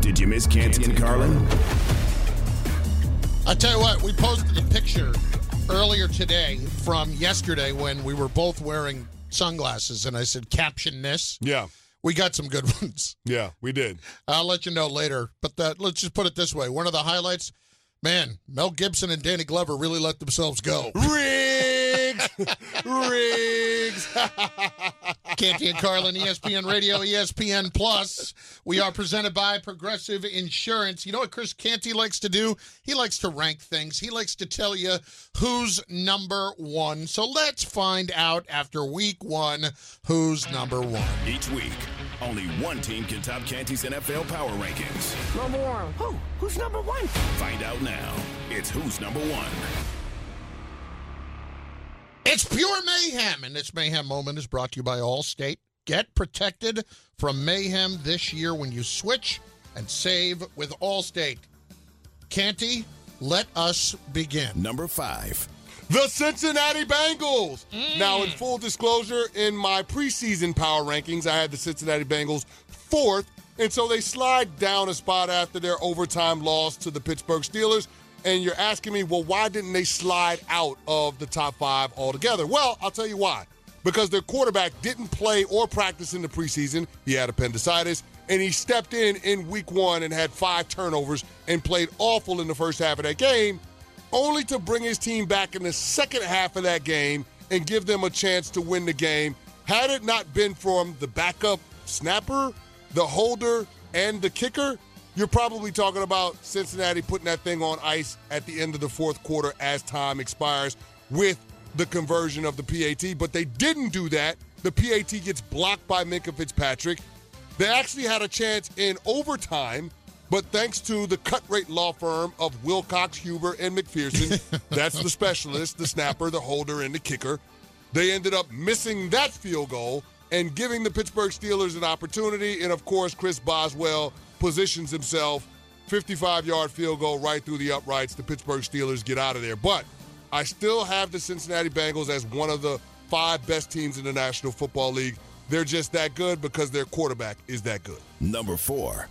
Did you miss Canty and Carlin? I tell you what, we posted a picture earlier today from yesterday when we were both wearing sunglasses, and I said, caption this. Yeah, We got some good ones. yeah, we did. I'll let you know later. But that, let's just put it this way: one of the highlights, man, Mel Gibson and Danny Glover really let themselves go. Riggs, Riggs. Canty and Carlin, ESPN Radio, ESPN Plus. We are presented by Progressive Insurance. You know what Chris Canty likes to do? He likes to rank things. He likes to tell you who's number one. So let's find out after week one who's number one. Each week, only one team can top Canty's NFL Power Rankings. Number one. Who? Who's number one? Find out now. It's Who's Number One. It's pure mayhem, and this mayhem moment is brought to you by Allstate. Get protected from mayhem this year when you switch and save with Allstate. Canty, let us begin. Number five. The Cincinnati Bengals. Mm. Now, in full disclosure, in my preseason power rankings, I had the Cincinnati Bengals fourth, and so they slide down a spot after their overtime loss to the Pittsburgh Steelers. And you're asking me, well, why didn't they slide out of the top five altogether? Well, I'll tell you why. Because their quarterback didn't play or practice in the preseason. He had appendicitis, and he stepped in in week one and had five turnovers and played awful in the first half of that game only to bring his team back in the second half of that game and give them a chance to win the game. Had it not been from the backup snapper, the holder, and the kicker, you're probably talking about Cincinnati putting that thing on ice at the end of the fourth quarter as time expires with the conversion of the PAT. But they didn't do that. The PAT gets blocked by Minkah Fitzpatrick. They actually had a chance in overtime, but thanks to the cut rate law firm of Wilcox, Huber, and McPherson, that's the specialist, the snapper, the holder, and the kicker, they ended up missing that field goal and giving the Pittsburgh Steelers an opportunity. And of course, Chris Boswell positions himself 55 yard field goal right through the uprights. The Pittsburgh Steelers get out of there. But I still have the Cincinnati Bengals as one of the five best teams in the National Football League. They're just that good because their quarterback is that good. Number four.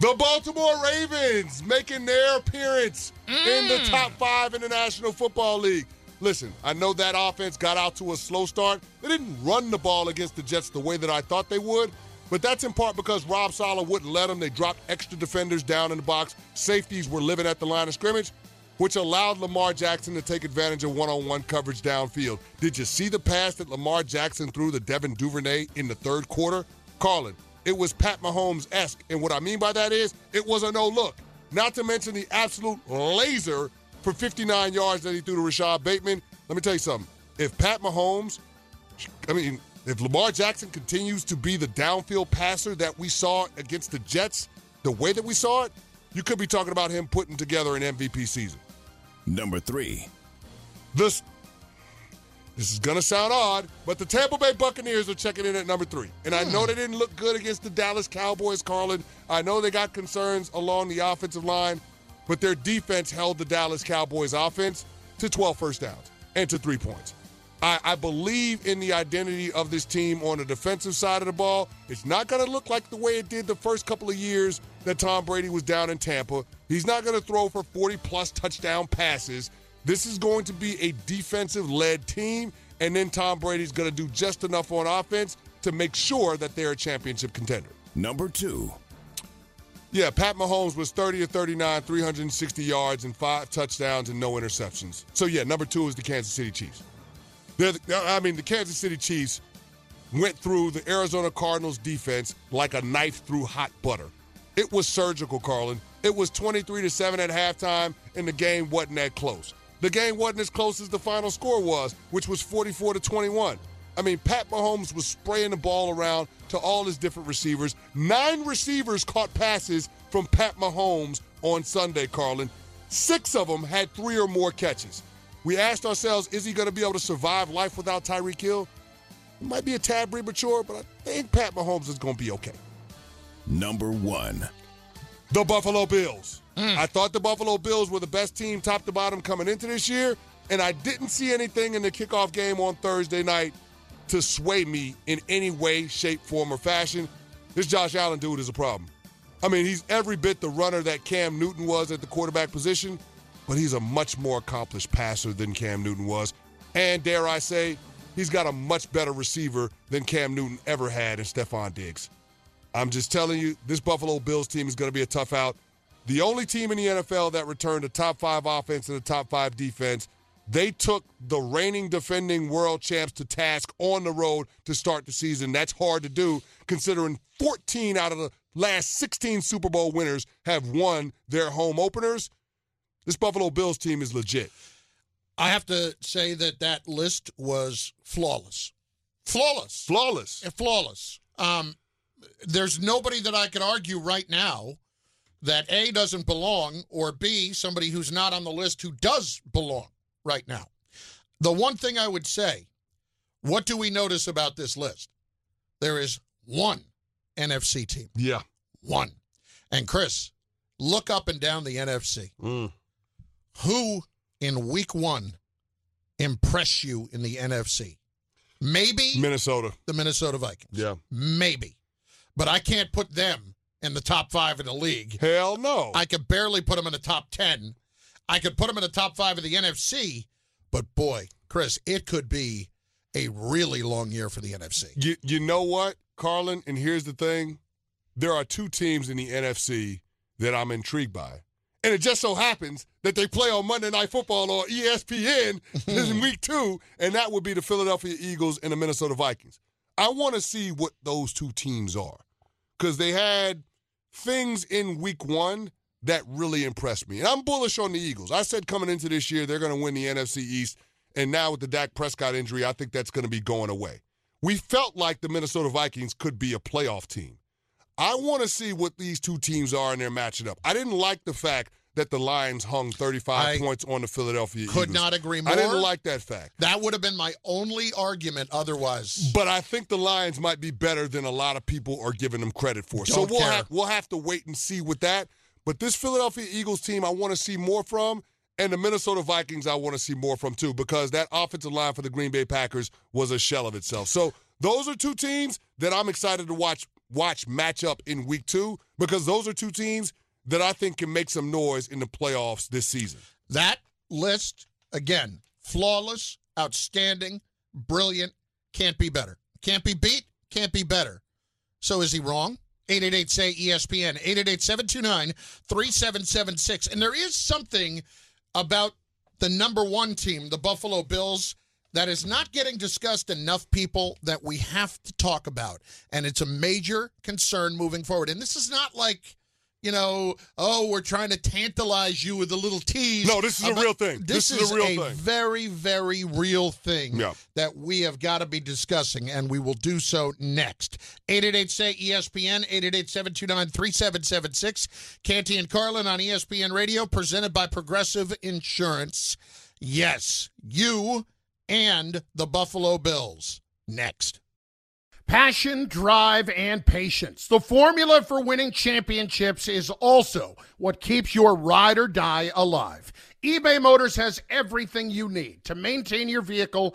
The Baltimore Ravens making their appearance in the mm. top five in the National Football League. Listen, I know that offense got out to a slow start. They didn't run the ball against the Jets the way that I thought they would, but that's in part because Rob Saleh wouldn't let them. They dropped extra defenders down in the box. Safeties were living at the line of scrimmage, which allowed Lamar Jackson to take advantage of one on one coverage downfield. Did you see the pass that Lamar Jackson threw to Devin Duvernay in the third quarter? Carlin, it was Pat Mahomes esque. And what I mean by that is it was a no look. Not to mention the absolute laser for 59 yards that he threw to Rashod Bateman. Let me tell you something. If Pat Mahomes, I mean, if Lamar Jackson continues to be the downfield passer that we saw against the Jets, the way that we saw it, you could be talking about him putting together an MVP season. Number three. This this is gonna sound odd, but the Tampa Bay Buccaneers are checking in at number three. And I know hmm. they didn't look good against the Dallas Cowboys, Carlin. I know they got concerns along the offensive line, but their defense held the Dallas Cowboys offense to 12 first downs and to three points. I, I believe in the identity of this team on the defensive side of the ball. It's not going to look like the way it did the first couple of years that Tom Brady was down in Tampa. He's not going to throw for 40 plus touchdown passes. This is going to be a defensive led team, and then Tom Brady's going to do just enough on offense to make sure that they're a championship contender. Number two. Yeah, Pat Mahomes was 30 or 39, 360 yards and five touchdowns and no interceptions. So yeah, number two is the Kansas City Chiefs. I mean, the Kansas City Chiefs went through the Arizona Cardinals defense like a knife through hot butter. It was surgical, Carlin. It was 23 to 7 at halftime, and the game wasn't that close. The game wasn't as close as the final score was, which was 44 to 21. I mean, Pat Mahomes was spraying the ball around to all his different receivers. Nine receivers caught passes from Pat Mahomes on Sunday, Carlin. Six of them had three or more catches. We asked ourselves, is he going to be able to survive life without Tyreek Hill? It might be a tad premature, but I think Pat Mahomes is going to be okay. Number one. The Buffalo Bills. Mm. I thought the Buffalo Bills were the best team top to bottom coming into this year, and I didn't see anything in the kickoff game on Thursday night to sway me in any way, shape, form, or fashion. This Josh Allen dude is a problem. I mean, he's every bit the runner that Cam Newton was at the quarterback position, but he's a much more accomplished passer than Cam Newton was. And dare I say, he's got a much better receiver than Cam Newton ever had in Stefon Diggs. I'm just telling you, this Buffalo Bills team is going to be a tough out. The only team in the NFL that returned a top five offense and a top five defense, they took the reigning defending world champs to task on the road to start the season. That's hard to do considering 14 out of the last 16 Super Bowl winners have won their home openers. This Buffalo Bills team is legit. I have to say that that list was flawless. Flawless. Flawless. flawless. Um, there's nobody that I could argue right now that A doesn't belong or B somebody who's not on the list who does belong right now. The one thing I would say, what do we notice about this list? There is one NFC team, Yeah. one. And Chris, look up and down the NFC. Mm. Who in week 1 impressed you in the NFC? Maybe Minnesota. the Minnesota Vikings. Yeah. Maybe. But I can't put them in the top five in the league. Hell no. I could barely put them in the top 10. I could put them in the top five of the NFC. But boy, Chris, it could be a really long year for the NFC. You, you know what, Carlin? And here's the thing there are two teams in the NFC that I'm intrigued by. And it just so happens that they play on Monday Night Football or ESPN in week two, and that would be the Philadelphia Eagles and the Minnesota Vikings. I want to see what those two teams are because they had things in week one that really impressed me. And I'm bullish on the Eagles. I said coming into this year, they're going to win the NFC East. And now with the Dak Prescott injury, I think that's going to be going away. We felt like the Minnesota Vikings could be a playoff team. I want to see what these two teams are and they're matching up. I didn't like the fact that the Lions hung 35 I points on the Philadelphia Could Eagles. Could not agree more. I didn't like that fact. That would have been my only argument otherwise. But I think the Lions might be better than a lot of people are giving them credit for. so Don't we'll have we'll have to wait and see with that. But this Philadelphia Eagles team, I want to see more from, and the Minnesota Vikings, I want to see more from too, because that offensive line for the Green Bay Packers was a shell of itself. So those are two teams that I'm excited to watch watch matchup in Week Two, because those are two teams that I think can make some noise in the playoffs this season. That list, again, flawless, outstanding, brilliant, can't be better. Can't be beat, can't be better. So is he wrong? 888 say ESPN, 888 729 3776. And there is something about the number one team, the Buffalo Bills, that is not getting discussed enough, people, that we have to talk about. And it's a major concern moving forward. And this is not like, you know, oh, we're trying to tantalize you with a little tease. No, this is a real thing. This, This is a real thing. very, very real thing Yeah. that we have got to be discussing, and we will do so next. 888 say ESPN, 888 729 3776. Canty and Carlin on ESPN Radio, presented by Progressive Insurance. Yes, you and the Buffalo Bills. Next. Passion, drive, and patience. The formula for winning championships is also what keeps your ride or die alive. eBay Motors has everything you need to maintain your vehicle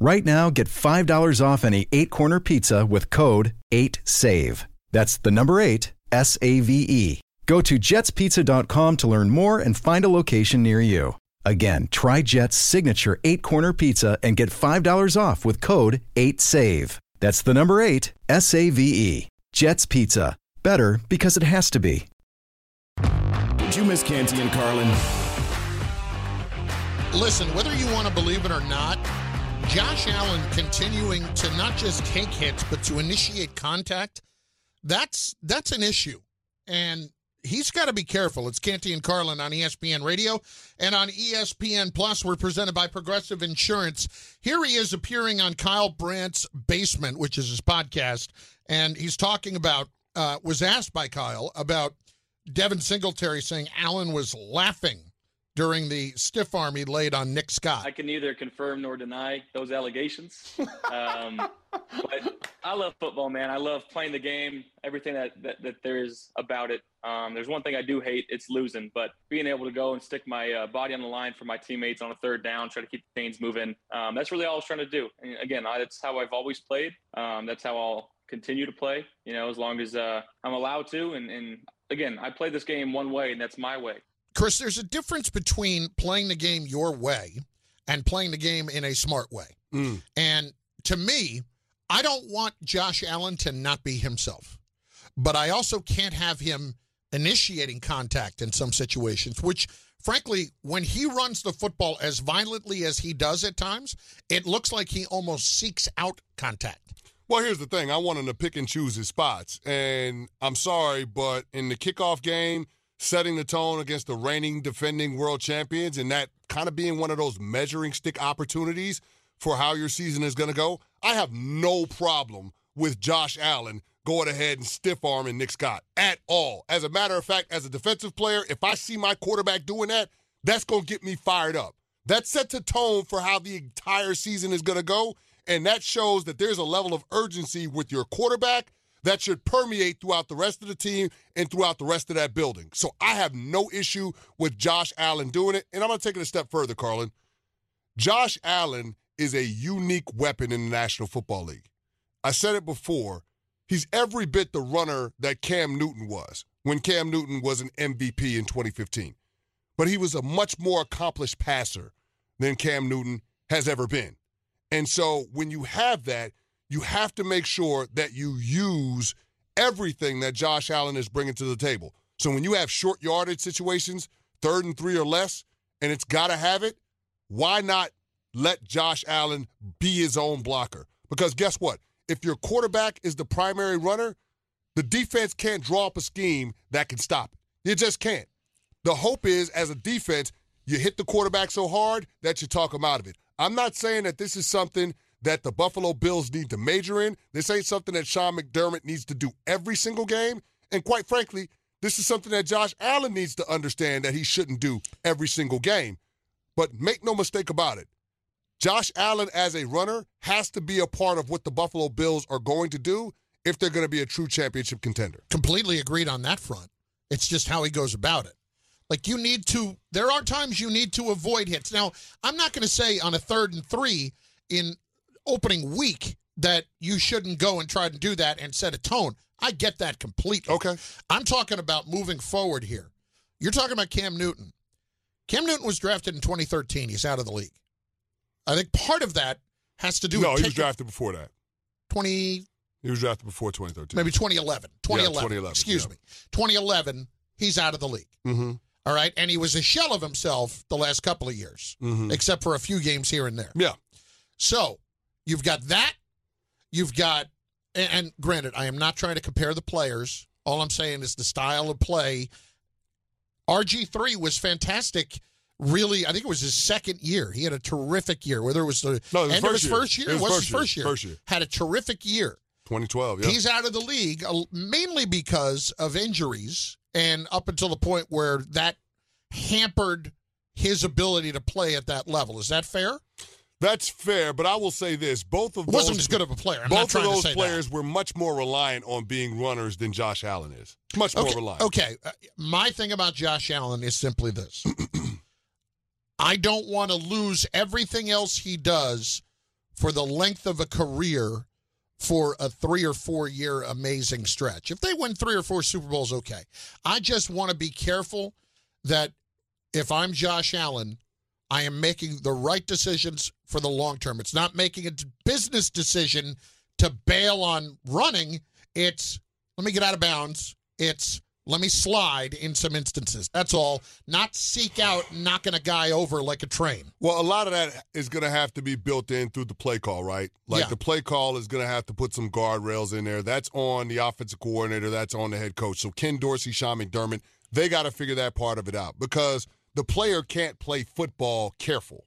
Right now, get $5 off any eight corner pizza with code 8SAVE. That's the number eight, S A V E. Go to jetspizza.com to learn more and find a location near you. Again, try Jet's signature eight corner pizza and get $5 off with code 8SAVE. That's the number eight, S A V E. Jet's Pizza. Better because it has to be. Did you miss Canty and Carlin? Listen, whether you want to believe it or not, Josh Allen continuing to not just take hits but to initiate contact, that's that's an issue. And he's got to be careful. It's Canty and Carlin on ESPN Radio and on ESPN Plus. We're presented by Progressive Insurance. Here he is appearing on Kyle Brandt's Basement, which is his podcast, and he's talking about uh, was asked by Kyle about Devin Singletary saying Allen was laughing during the stiff arm he laid on Nick Scott. I can neither confirm nor deny those allegations. Um, but I love football, man. I love playing the game, everything that, that, that there is about it. Um, there's one thing I do hate, it's losing. But being able to go and stick my uh, body on the line for my teammates on a third down, try to keep the chains moving, um, that's really all I was trying to do. And again, I, that's how I've always played. Um, that's how I'll continue to play, you know, as long as uh, I'm allowed to. And, and again, I play this game one way, and that's my way. Chris, there's a difference between playing the game your way and playing the game in a smart way. Mm. And to me, I don't want Josh Allen to not be himself, but I also can't have him initiating contact in some situations, which frankly, when he runs the football as violently as he does at times, it looks like he almost seeks out contact. Well, here's the thing. I want him to pick and choose his spots. And I'm sorry, but in the kickoff game, setting the tone against the reigning defending world champions and that kind of being one of those measuring stick opportunities for how your season is going to go, I have no problem with Josh Allen going ahead and stiff arming Nick Scott at all. As a matter of fact, as a defensive player, if I see my quarterback doing that, that's going to get me fired up. That sets a tone for how the entire season is going to go. And that shows that there's a level of urgency with your quarterback that should permeate throughout the rest of the team and throughout the rest of that building. So I have no issue with Josh Allen doing it. And I'm going to take it a step further, Carlin. Josh Allen is a unique weapon in the National Football League. I said it before. He's every bit the runner that Cam Newton was when Cam Newton was an MVP in 2015. But he was a much more accomplished passer than Cam Newton has ever been. And so when you have that, you have to make sure that you use everything that Josh Allen is bringing to the table. So when you have short yardage situations, third and three or less, and it's got to have it, why not let Josh Allen be his own blocker? Because guess what? If your quarterback is the primary runner, the defense can't draw up a scheme that can stop it. You just can't. The hope is, as a defense, you hit the quarterback so hard that you talk him out of it. I'm not saying that this is something that the Buffalo Bills need to major in. This ain't something that Sean McDermott needs to do every single game. And quite frankly, this is something that Josh Allen needs to understand that he shouldn't do every single game. But make no mistake about it. Josh Allen as a runner has to be a part of what the Buffalo Bills are going to do if they're going to be a true championship contender. Completely agreed on that front. It's just how he goes about it. Like you need to, there are times you need to avoid hits. Now, I'm not going to say on a third and three in opening week that you shouldn't go and try to do that and set a tone. I get that completely. Okay. I'm talking about moving forward here. You're talking about Cam Newton. Cam Newton was drafted in 2013. He's out of the league. I think part of that has to do No, with he was drafted before that. 20 He was drafted before 2013. maybe 2011. 2011. 2011, Excuse yeah. me. 2011, he's out of the league. Mm-hmm. All right. And he was a shell of himself the last couple of years, Mm-hmm. except for a few games here and there. Yeah. So you've got that. You've got, and, and granted, I am not trying to compare the players. All I'm saying is the style of play. RG3 was fantastic. Really, I think it was his second year. He had a terrific year. Whether it was the No, it was end of his year. first year, It was was first his first year. First year. Had a terrific year. 2012, yeah. He's out of the league uh, mainly because of injuries, and up until the point where that hampered his ability to play at that level. Is that fair? That's fair, but I will say this: both of wasn't those, as good of a player. I'm both of those players that. were much more reliant on being runners than Josh Allen is. Much more reliant. okay. Uh, my thing about Josh Allen is simply this: I don't want to lose everything else he does for the length of a career for a three or four year amazing stretch. If they win three or four Super Bowls, okay. I just want to be careful that if I'm Josh Allen, I am making the right decisions for the long term. It's not making a business decision to bail on running. It's let me get out of bounds. It's let me slide in some instances. That's all. Not seek out knocking a guy over like a train. Well, a lot of that is going to have to be built in through the play call, right? Like Yeah. the play call is going to have to put some guardrails in there. That's on the offensive coordinator. That's on the head coach. So Ken Dorsey, Sean McDermott, they got to figure that part of it out because the player can't play football careful.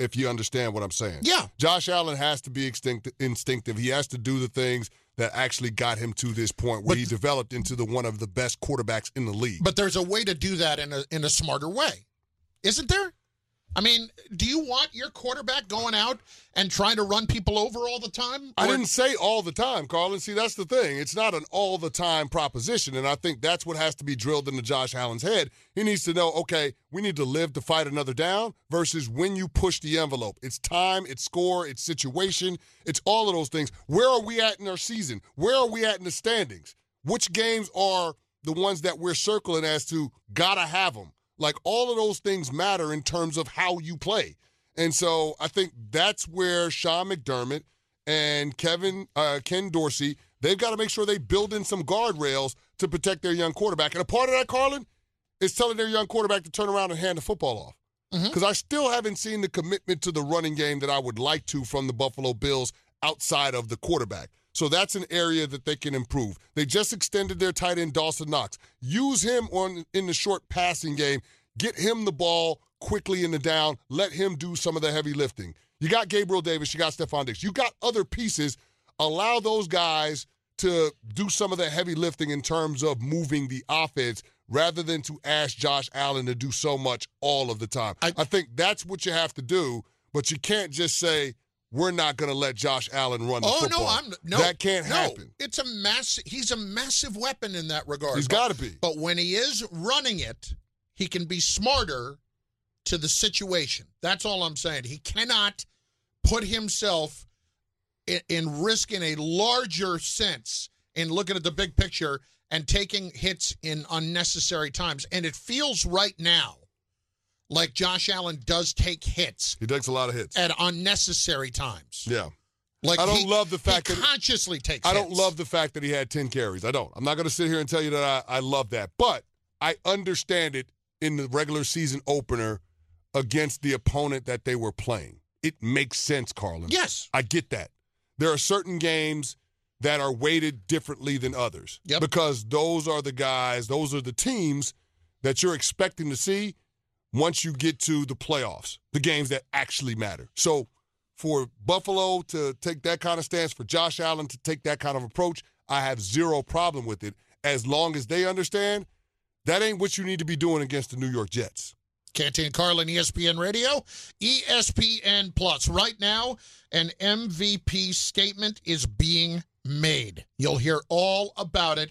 If you understand what I'm saying. Yeah. Josh Allen has to be instinct- instinctive. He has to do the things that actually got him to this point where But- he developed into the one of the best quarterbacks in the league. But there's a way to do that in a in a smarter way. Isn't there? I mean, do you want your quarterback going out and trying to run people over all the time? I didn't say all the time, Carlin. See, that's the thing. It's not an all the time proposition. And I think that's what has to be drilled into Josh Allen's head. He needs to know, okay, we need to live to fight another down versus when you push the envelope. It's time, it's score, it's situation, it's all of those things. Where are we at in our season? Where are we at in the standings? Which games are the ones that we're circling as to gotta have them? Like all of those things matter in terms of how you play. And so I think that's where Sean McDermott and Kevin uh, Ken Dorsey they've got to make sure they build in some guardrails to protect their young quarterback. And a part of that, Carlin, is telling their young quarterback to turn around and hand the football off. Because I still haven't seen the commitment to the running game that I would like to from the Buffalo Bills outside of the quarterback. So that's an area that they can improve. They just extended their tight end Dawson Knox. Use him on in the short passing game. Get him the ball quickly in the down. Let him do some of the heavy lifting. You got Gabriel Davis. You got Stefon Diggs. You got other pieces. Allow those guys to do some of the heavy lifting in terms of moving the offense rather than to ask Josh Allen to do so much all of the time. I, I- think that's what you have to do, but you can't just say, we're not going to let Josh Allen run the Oh football. no, I'm no. That can't no. happen. It's a mass. He's a massive weapon in that regard. He's got to be. But when he is running it, he can be smarter to the situation. That's all I'm saying. He cannot put himself in, in risk in a larger sense in looking at the big picture and taking hits in unnecessary times. And it feels right now like Josh Allen does take hits He takes a lot of hits. at unnecessary times. Yeah. Like I don't he- love the fact he that- consciously takes. I don't love the fact that he had 10 carries. I don't. I'm not going to sit here and tell you that I, I love that. But I understand it in the regular season opener against the opponent that they were playing. It makes sense, Carlin. Yes. I get that. There are certain games that are weighted differently than others. Yep. Because those are the guys, those are the teams that you're expecting to see once you get to the playoffs, the games that actually matter. So for Buffalo to take that kind of stance, for Josh Allen to take that kind of approach, I have zero problem with it as long as they understand that ain't what you need to be doing against the New York Jets. Canty and Carlin, ESPN Radio, ESPN Plus. Right now, an MVP statement is being made. You'll hear all about it.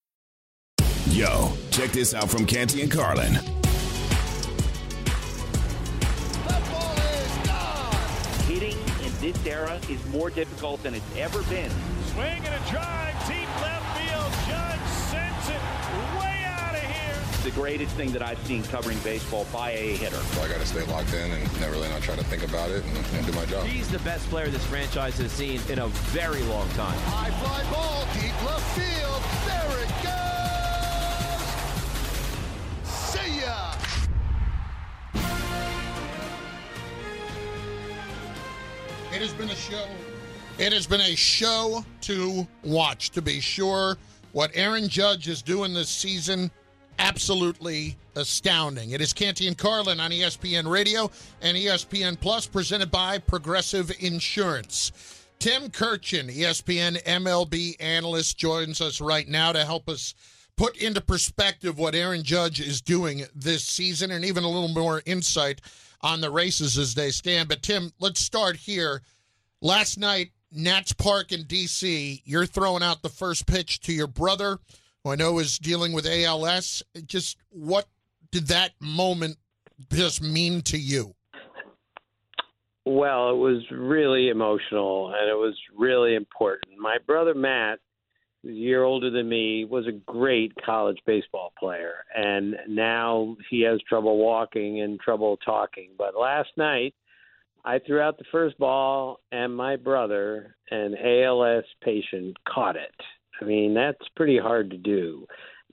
Yo, check this out from Canty and Carlin. The ball is gone. Hitting in this era is more difficult than it's ever been. Swing and a drive, deep left field. Judge sends it way out of here. The greatest thing that I've seen covering baseball by a hitter. So I got to stay locked in and never really not try to think about it and, and, do my job. He's the best player this franchise has seen in a very long time. High fly ball, deep left field. There it goes. See ya. It has been a show. It has been a show to watch, to be sure. What Aaron Judge is doing this season, absolutely astounding. It is Canty and Carlin on ESPN Radio and ESPN Plus, presented by Progressive Insurance. Tim Kurkjian, ESPN MLB analyst, joins us right now to help us put into perspective what Aaron Judge is doing this season and even a little more insight on the races as they stand. But Tim, let's start here. Last night, Nats Park in D.C., you're throwing out the first pitch to your brother, who I know is dealing with ALS. Just what did that moment just mean to you? Well, it was really emotional and it was really important. My brother Matt, a year older than me, was a great college baseball player. And now he has trouble walking and trouble talking. But last night, I threw out the first ball, and my brother, an ALS patient, caught it. I mean, that's pretty hard to do.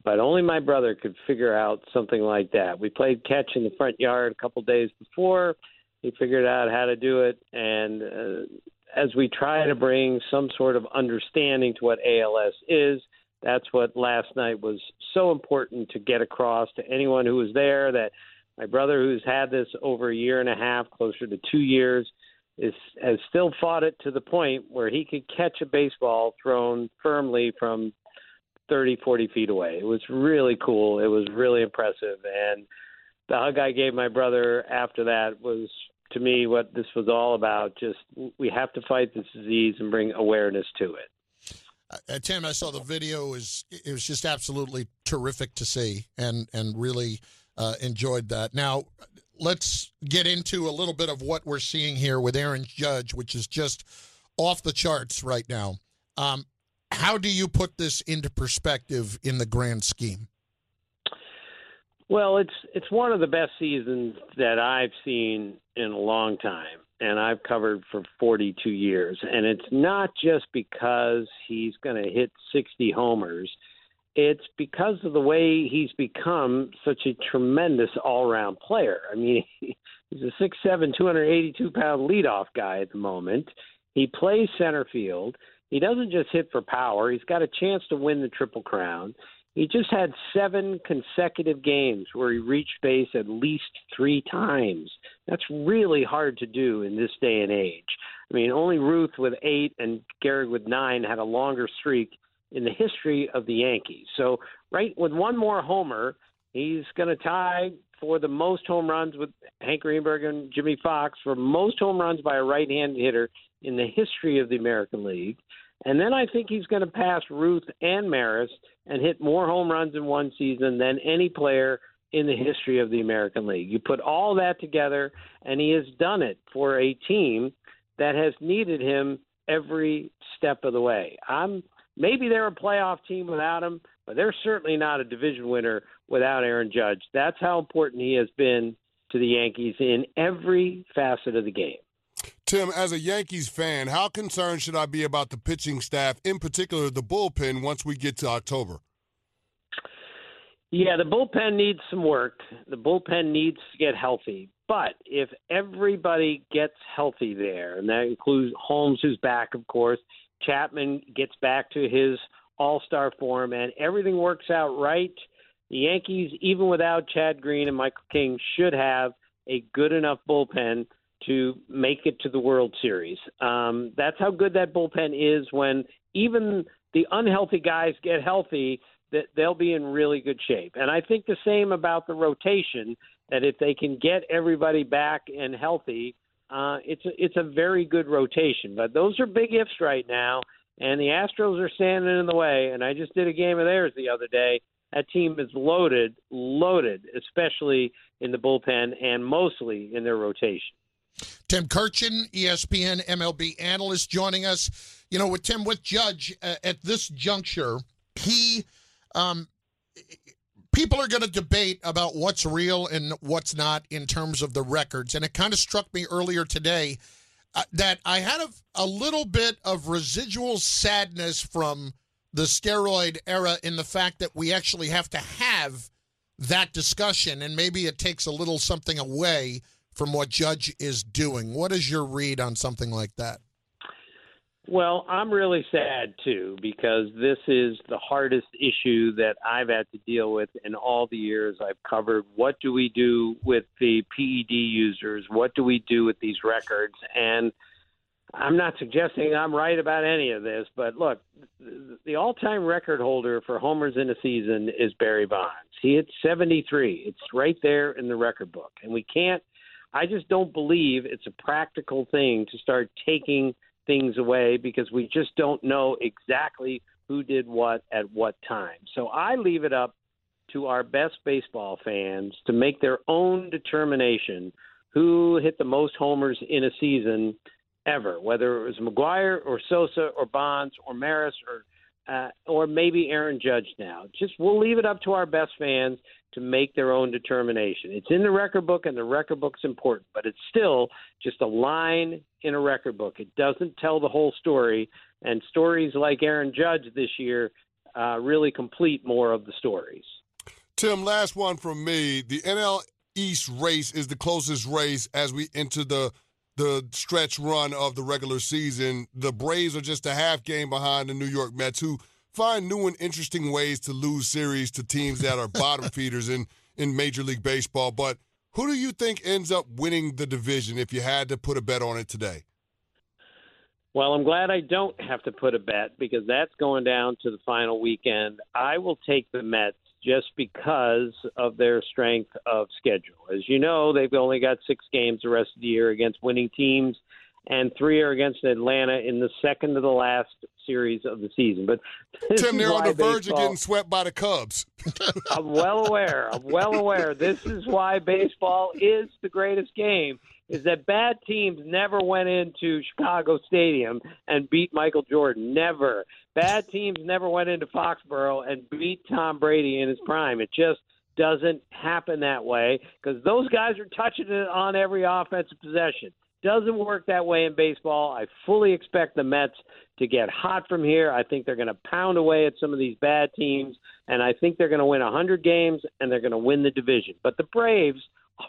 But only my brother could figure out something like that. We played catch in the front yard a couple days before. He figured out how to do it. And uh, as we try to bring some sort of understanding to what ALS is, that's what last night was so important to get across to anyone who was there that my brother, who's had this over a year and a half, closer to two years, is has still fought it to the point where he could catch a baseball thrown firmly from 30, 40 feet away. It was really cool. It was really impressive. And the hug I gave my brother after that was, to me, what this was all about. Just we have to fight this disease and bring awareness to it. Uh, Tim, I saw the video. It was it was just absolutely terrific to see, and and really uh, enjoyed that. Now, let's get into a little bit of what we're seeing here with Aaron Judge, which is just off the charts right now. Um, how do you put this into perspective in the grand scheme? Well, it's it's one of the best seasons that I've seen in a long time, and I've covered for 42 years. And it's not just because he's going to hit 60 homers; it's because of the way he's become such a tremendous all-round player. I mean, he's a 6'7", 282 pound leadoff guy at the moment. He plays center field. He doesn't just hit for power. He's got a chance to win the Triple Crown. He just had seven consecutive games where he reached base at least three times. That's really hard to do in this day and age. I mean, only Ruth with eight and Gehrig with nine had a longer streak in the history of the Yankees. So, right with one more homer, he's going to tie for the most home runs with Hank Greenberg and Jimmie Foxx for most home runs by a right-handed hitter in the history of the American League. And then I think he's going to pass Ruth and Maris and hit more home runs in one season than any player in the history of the American League. You put all that together, and he has done it for a team that has needed him every step of the way. I'm maybe they're a playoff team without him, but they're certainly not a division winner without Aaron Judge. That's how important he has been to the Yankees in every facet of the game. Tim, as a Yankees fan, how concerned should I be about the pitching staff, in particular the bullpen, once we get to October? Yeah, the bullpen needs some work. The bullpen needs to get healthy. But if everybody gets healthy there, and that includes Holmes, who's back, of course, Chapman gets back to his all star form, and everything works out right, the Yankees, even without Chad Green and Michael King, should have a good enough bullpen to make it to the World Series. Um, that's how good that bullpen is when even the unhealthy guys get healthy, that they'll be in really good shape. And I think the same about the rotation that if they can get everybody back and healthy, uh, it's a, it's a very good rotation. But those are big ifs right now, and the Astros are standing in the way. And I just did a game of theirs the other day. That team is loaded, loaded, especially in the bullpen and mostly in their rotation. Tim Kurkjian, ESPN MLB analyst, joining us. You know, with Tim, with Judge uh, at this juncture, he, um, people are going to debate about what's real and what's not in terms of the records. And it kind of struck me earlier today uh, that I had a, a little bit of residual sadness from the steroid era in the fact that we actually have to have that discussion, and maybe it takes a little something away from what Judge is doing. What is your read on something like that? Well, I'm really sad too because this is the hardest issue that I've had to deal with in all the years I've covered. What do we do with the PED users? What do we do with these records? And I'm not suggesting I'm right about any of this, but look, the all-time record holder for homers in a season is Barry Bonds. He hit 73. It's right there in the record book, and we can't. I just don't believe it's a practical thing to start taking things away because we just don't know exactly who did what at what time. So I leave it up to our best baseball fans to make their own determination who hit the most homers in a season ever, whether it was McGwire or Sosa or Bonds or Maris or uh, or maybe Aaron Judge now. Just we'll leave it up to our best fans to make their own determination. It's in the record book, and the record book's important, but it's still just a line in a record book. It doesn't tell the whole story, and stories like Aaron Judge this year uh, really complete more of the stories. Tim, last one from me. The NL East race is the closest race as we enter the the stretch run of the regular season. The Braves are just a half game behind the New York Mets, who find new and interesting ways to lose series to teams that are bottom feeders in, in Major League Baseball. But who do you think ends up winning the division if you had to put a bet on it today? Well, I'm glad I don't have to put a bet because that's going down to the final weekend. I will take the Mets just because of their strength of schedule. As you know, they've only got six games the rest of the year against winning teams, and three are against Atlanta in the second to the last series of the season. But Tim, they're on the verge baseball, of getting swept by the Cubs. I'm well aware. I'm well aware. This is why baseball is the greatest game. Is that bad teams never went into Chicago Stadium and beat Michael Jordan? Never. Bad teams never went into Foxborough and beat Tom Brady in his prime. It just doesn't happen that way because those guys are touching it on every offensive possession. Doesn't work that way in baseball. I fully expect the Mets to get hot from here. I think they're going to pound away at some of these bad teams, and I think they're going to win 100 games and they're going to win the division. But the Braves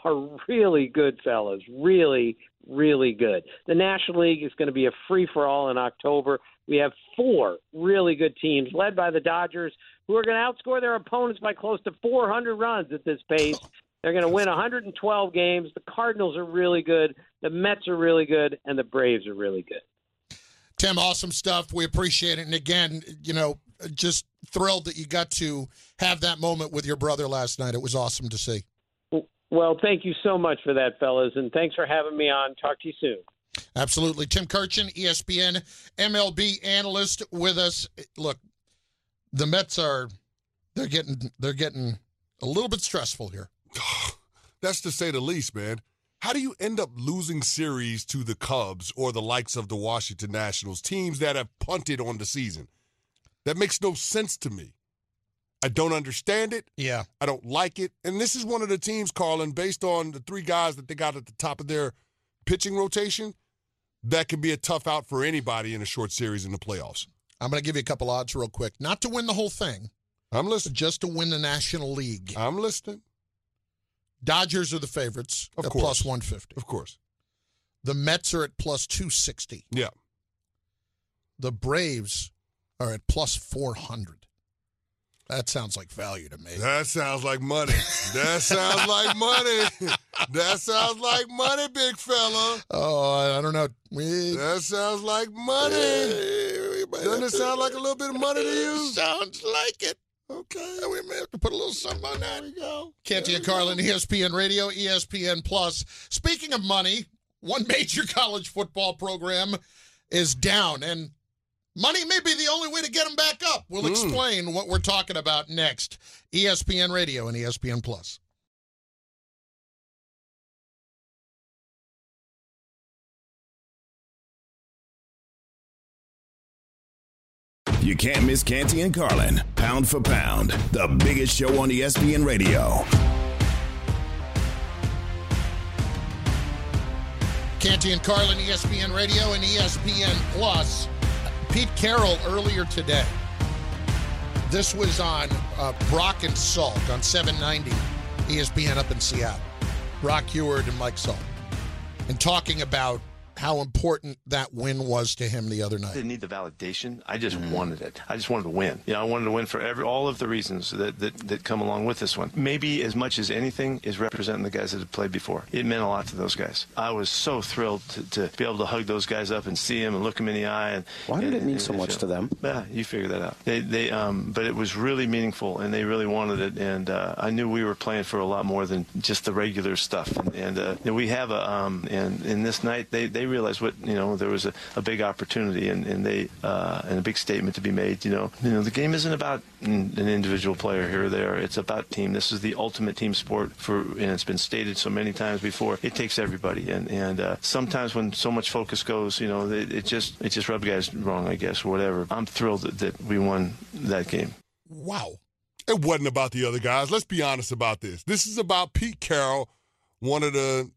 are really good fellas, really, really good. The National League is going to be a free for all in October. We have four really good teams, led by the Dodgers, who are going to outscore their opponents by close to 400 runs at this pace. They're going to win 112 games. The Cardinals are really good. The Mets are really good, and the Braves are really good. Tim, awesome stuff. We appreciate it. And again, you know, just thrilled that you got to have that moment with your brother last night. It was awesome to see. Well, thank you so much for that, fellas, and thanks for having me on. Talk to you soon. Absolutely. Tim Kurkjian, ESPN MLB analyst with us. Look, the Mets are they're getting they're getting a little bit stressful here. That's to say the least, man. How do you end up losing series to the Cubs or the likes of the Washington Nationals, teams that have punted on the season? That makes no sense to me. I don't understand it. Yeah. I don't like it. And this is one of the teams, Carlin, based on the three guys that they got at the top of their pitching rotation, that can be a tough out for anybody in a short series in the playoffs. I'm going to give you a couple odds real quick. Not to win the whole thing. I'm listening. Just to win the National League. I'm listening. Dodgers are the favorites of at course. plus 150. Of course. The Mets are at plus 260. Yeah. The Braves are at plus 400. That sounds like value to me. That sounds like money. that sounds like money. That sounds like money, big fella. Oh, I don't know. We, that sounds like money. Doesn't it sound like a little bit of money to you? Sounds like it. Okay. We may have to put a little something on that. There we go. Canty and Carlin, ESPN Radio, ESPN Plus. Speaking of money, one major college football program is down, and Money may be the only way to get them back up. We'll mm. explain what we're talking about next. ESPN Radio and ESPN Plus. You can't miss Canty and Carlin, pound for pound, the biggest show on ESPN Radio. Canty and Carlin, ESPN Radio and ESPN Plus. Pete Carroll earlier today. This was on uh, Brock and Salk on 790 ESPN up in Seattle. Brock Huard and Mike Salk. And talking about how important that win was to him the other night. I didn't need the validation. I just Mm-hmm. wanted it. I just wanted to win. You know, I wanted to win for every all of the reasons that, that, that come along with this one. Maybe as much as anything is representing the guys that have played before. It meant a lot to those guys. I was so thrilled to, to be able to hug those guys up and see them and look them in the eye. And Why did and- it mean and- so and much feel- to them? Yeah, you figure that out. They, they, um, but it was really meaningful, and they really wanted it. And uh, I knew we were playing for a lot more than just the regular stuff. And, and uh, we have a, um, and in this night, they, they realized what you know. There was a, a big opportunity, and, and they, uh, and a big statement to be made. You know, you know, the game isn't about an individual player here or there. It's about team. This is the ultimate team sport. For and it's been stated so many times before. It takes everybody, and and uh, sometimes when so much focus goes, you know, it, it just it just rubs guys wrong, I guess, whatever. I'm thrilled that, that we won that game. Wow. It wasn't about the other guys. Let's be honest about this. This is about Pete Carroll, one of the.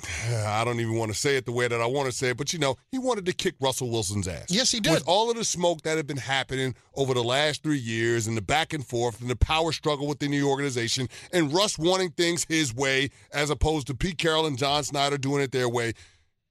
I don't even want to say it the way that I want to say it, but you know, he wanted to kick Russell Wilson's ass. Yes, he did. With all of the smoke that had been happening over the last three years and the back and forth and the power struggle within the organization and Russ wanting things his way as opposed to Pete Carroll and John Schneider doing it their way.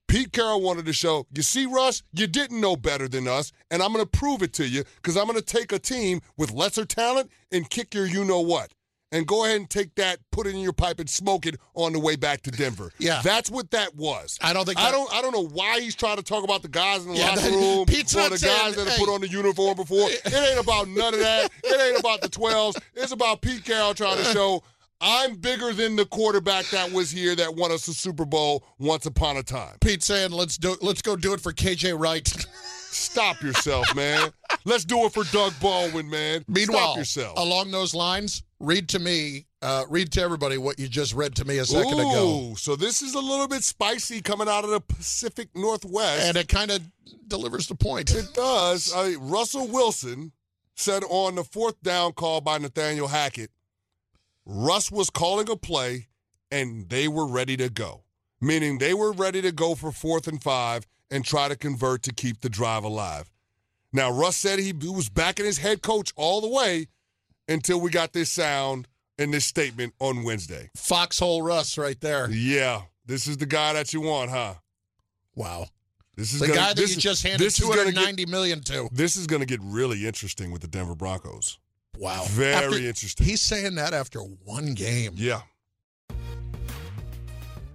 Pete Carroll wanted to show, you see, Russ, you didn't know better than us, and I'm going to prove it to you because I'm going to take a team with lesser talent and kick your you know what. And go ahead and take that, put it in your pipe, and smoke it on the way back to Denver. Yeah. that's what that was. I don't think I that- don't. I don't know why he's trying to talk about the guys in the Yeah, locker that- room Pete's or the saying- guys that have hey. put on the uniform before. It ain't about none of that. It ain't about the 12s. It's about Pete Carroll trying to show I'm bigger than the quarterback that was here that won us a Super Bowl once upon a time. Pete saying, "Let's do, let's go do it for KJ Wright." Stop yourself, man. Let's do it for Doug Baldwin, man. Meanwhile, Stop yourself. along those lines, read to me, uh, read to everybody what you just read to me a second ago, so this is a little bit spicy coming out of the Pacific Northwest. and it kind of delivers the point. It does. I mean, Russell Wilson said on the fourth down call by Nathaniel Hackett, Russ was calling a play and they were ready to go, meaning they were ready to go for fourth and five and try to convert to keep the drive alive. Now, Russ said he was backing his head coach all the way until we got this sound and this statement on Wednesday. Foxhole Russ, right there. Yeah, this is the guy that you want, huh? Wow, This is the gonna- guy that this you is- just handed this is gonna hundred get- ninety million to. This is going to get really interesting with the Denver Broncos. Wow, Very After- interesting. He's saying that after one game. Yeah.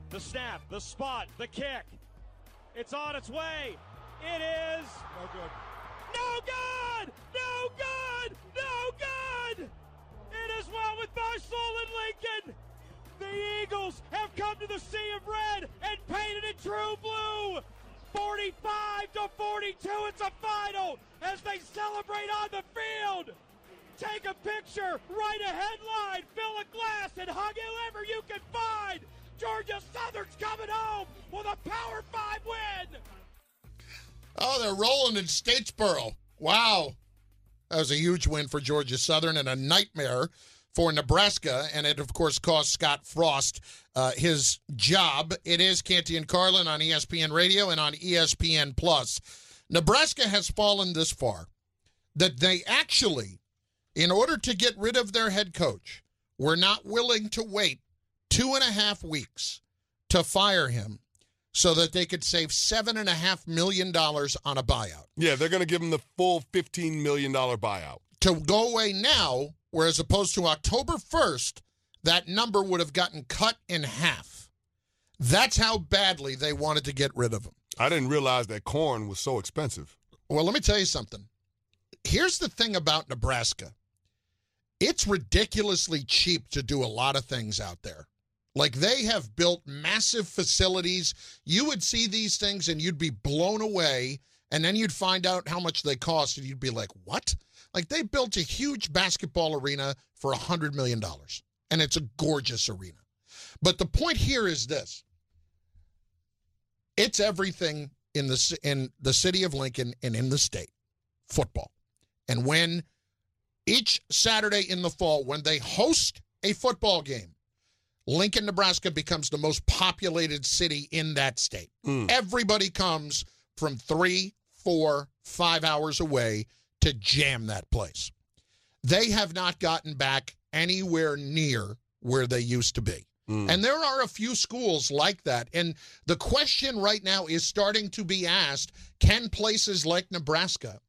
The snap, the spot, the kick. It's on its way. It is. No good. No good! No good! No good! It well and Lincoln. The Eagles have come to the Sea of Red and painted it true blue. 45 to 42, it's a final as they celebrate on the field. Take a picture, write a headline, fill a glass, and hug whoever you can find. Georgia Southern's coming home with a Power 5 win. Oh, they're rolling in Statesboro. Wow. That was a huge win for Georgia Southern and a nightmare for Nebraska. And it, of course, cost Scott Frost uh, his job. It is Canty and Carlin on ESPN Radio and on ESPN Plus. Nebraska has fallen this far that they actually, in order to get rid of their head coach, were not willing to wait two and a half weeks to fire him so that they could save seven and a half million dollars on a buyout. Yeah, they're going to give him the full $15 million buyout. To go away now, whereas opposed to October 1st, that number would have gotten cut in half. That's how badly they wanted to get rid of him. I didn't realize that corn was so expensive. Well, let me tell you something. Here's the thing about Nebraska it's ridiculously cheap to do a lot of things out there. Like they have built massive facilities. You would see these things and you'd be blown away. And then you'd find out how much they cost and you'd be like, what? Like they built a huge basketball arena for a $100 million. And it's a gorgeous arena. But the point here is this it's everything in the, in the city of Lincoln and in the state football. And when each Saturday in the fall, when they host a football game, Lincoln, Nebraska becomes the most populated city in that state. Hmm. Everybody comes from three, four, five hours away to jam that place. They have not gotten back anywhere near where they used to be. Hmm. And there are a few schools like that. And the question right now is starting to be asked can places like Nebraska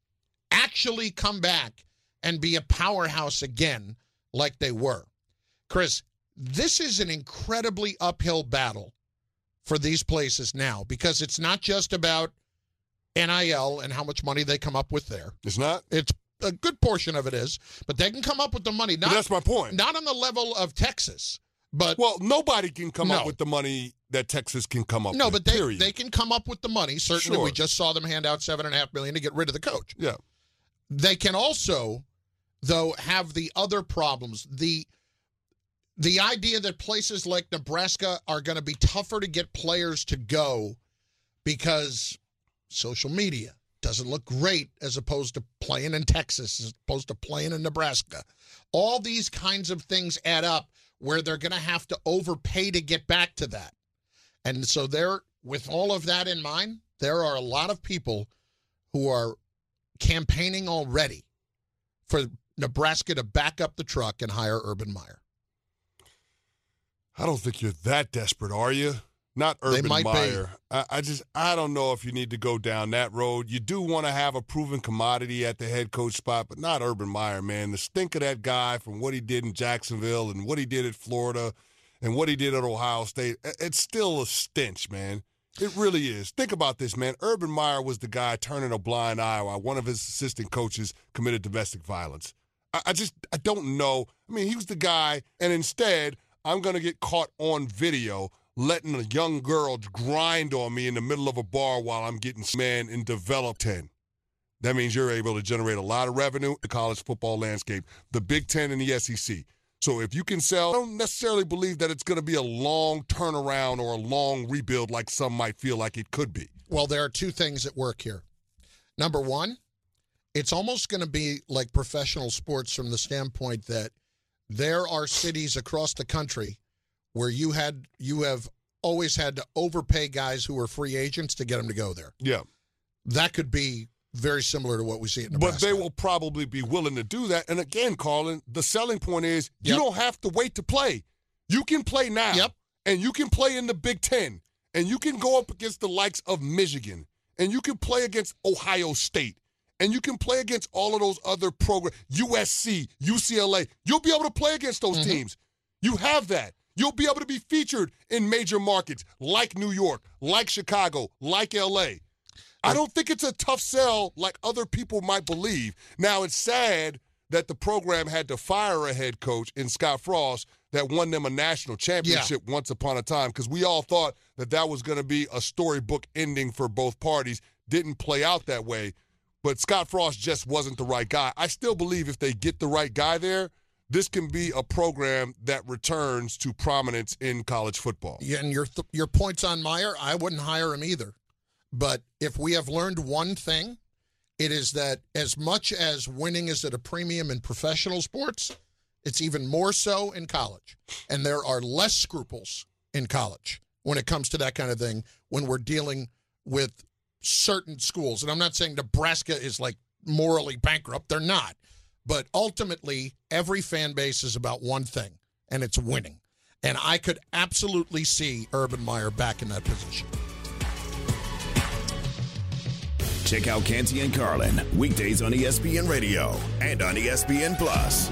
actually come back and be a powerhouse again like they were? Chris, this is an incredibly uphill battle for these places now because it's not just about NIL and how much money they come up with there. It's not. It's a good portion of it is, but they can come up with the money. Not, But that's my point. Not on the level of Texas, but Well, nobody can come No. up with the money that Texas can come up with. no, with. but they period. they can come up with the money. Certainly, we just saw them hand out seven and a half million to get rid of the coach. Yeah. They can also, though, have the other problems. The the idea that places like Nebraska are going to be tougher to get players to go because social media doesn't look great as opposed to playing in Texas, as opposed to playing in Nebraska. All these kinds of things add up where they're going to have to overpay to get back to that. And so there, with all of that in mind, there are a lot of people who are campaigning already for Nebraska to back up the truck and hire Urban Meyer. I don't think you're that desperate, are you? Not Urban. Meyer. I, I just I don't know if you need to go down that road. You do want to have a proven commodity at the head coach spot, but not Urban Meyer, man. The stink of that guy from what he did in Jacksonville and what he did at Florida and what he did at Ohio State, it's still a stench, man. It really is. Think about this, man. Urban Meyer was the guy turning a blind eye while one of his assistant coaches committed domestic violence. I, I just I don't know. I mean, he was the guy, and instead, I'm gonna get caught on video letting a young girl grind on me in the middle of a bar while I'm getting man and develop 10. That means you're able to generate a lot of revenue in the college football landscape, the Big Ten and the SEC. So if you can sell, I don't necessarily believe that it's going to be a long turnaround or a long rebuild like some might feel like it could be. Well, there are two things at work here. Number one, it's almost going to be like professional sports from the standpoint that there are cities across the country where you had you have always had to overpay guys who were free agents to get them to go there. Yeah. That could be very similar to what we see at But they will probably be willing to do that. And again, Carlin, the selling point is you Yep. don't have to wait to play. You can play now. Yep. And you can play in the Big Ten. And you can go up against the likes of Michigan. And you can play against Ohio State. And you can play against all of those other programs, USC, UCLA. You'll be able to play against those Mm-hmm. teams. You have that. You'll be able to be featured in major markets like New York, like Chicago, like LA. I don't think it's a tough sell like other people might believe. Now, it's sad that the program had to fire a head coach in Scott Frost that won them a national championship once upon a time because we all thought that that was going to be a storybook ending for both parties. Didn't play out that way, but Scott Frost just wasn't the right guy. I still believe if they get the right guy there, this can be a program that returns to prominence in college football. Yeah, and your th- your points on Meyer, I wouldn't hire him either. But if we have learned one thing, it is that as much as winning is at a premium in professional sports, it's even more so in college. And there are less scruples in college when it comes to that kind of thing when we're dealing with certain schools. And I'm not saying Nebraska is like morally bankrupt, they're not. But ultimately, every fan base is about one thing, and it's winning. And I could absolutely see Urban Meyer back in that position. Check out Canty and Carlin weekdays on ESPN Radio and on ESPN Plus.